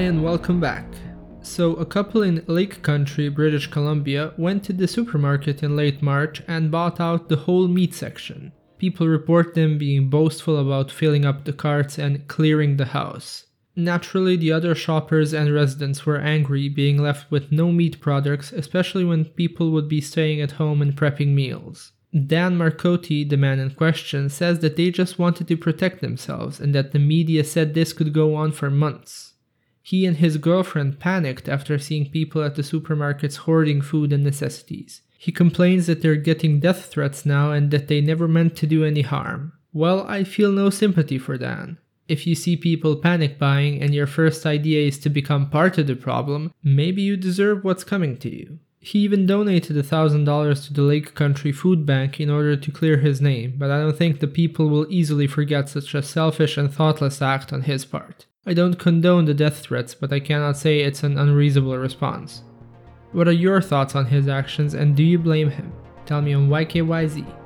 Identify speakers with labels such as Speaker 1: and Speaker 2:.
Speaker 1: Hi, and welcome back. So, a couple in Lake Country, British Columbia, went to the supermarket in late March and bought out the whole meat section. People report them being boastful about filling up the carts and clearing the house. Naturally, the other shoppers and residents were angry being left with no meat products, especially when people would be staying at home and prepping meals. Dan Marcotti, the man in question, says that they just wanted to protect themselves and that the media said this could go on for months. He and his girlfriend panicked after seeing people at the supermarkets hoarding food and necessities. He complains that they're getting death threats now and that they never meant to do any harm. Well, I feel no sympathy for Dan. If you see people panic buying and your first idea is to become part of the problem, maybe you deserve what's coming to you. He even donated $1,000 to the Lake Country Food Bank in order to clear his name, but I don't think the people will easily forget such a selfish and thoughtless act on his part. I don't condone the death threats, but I cannot say it's an unreasonable response. What are your thoughts on his actions and do you blame him? Tell me on YKYZ.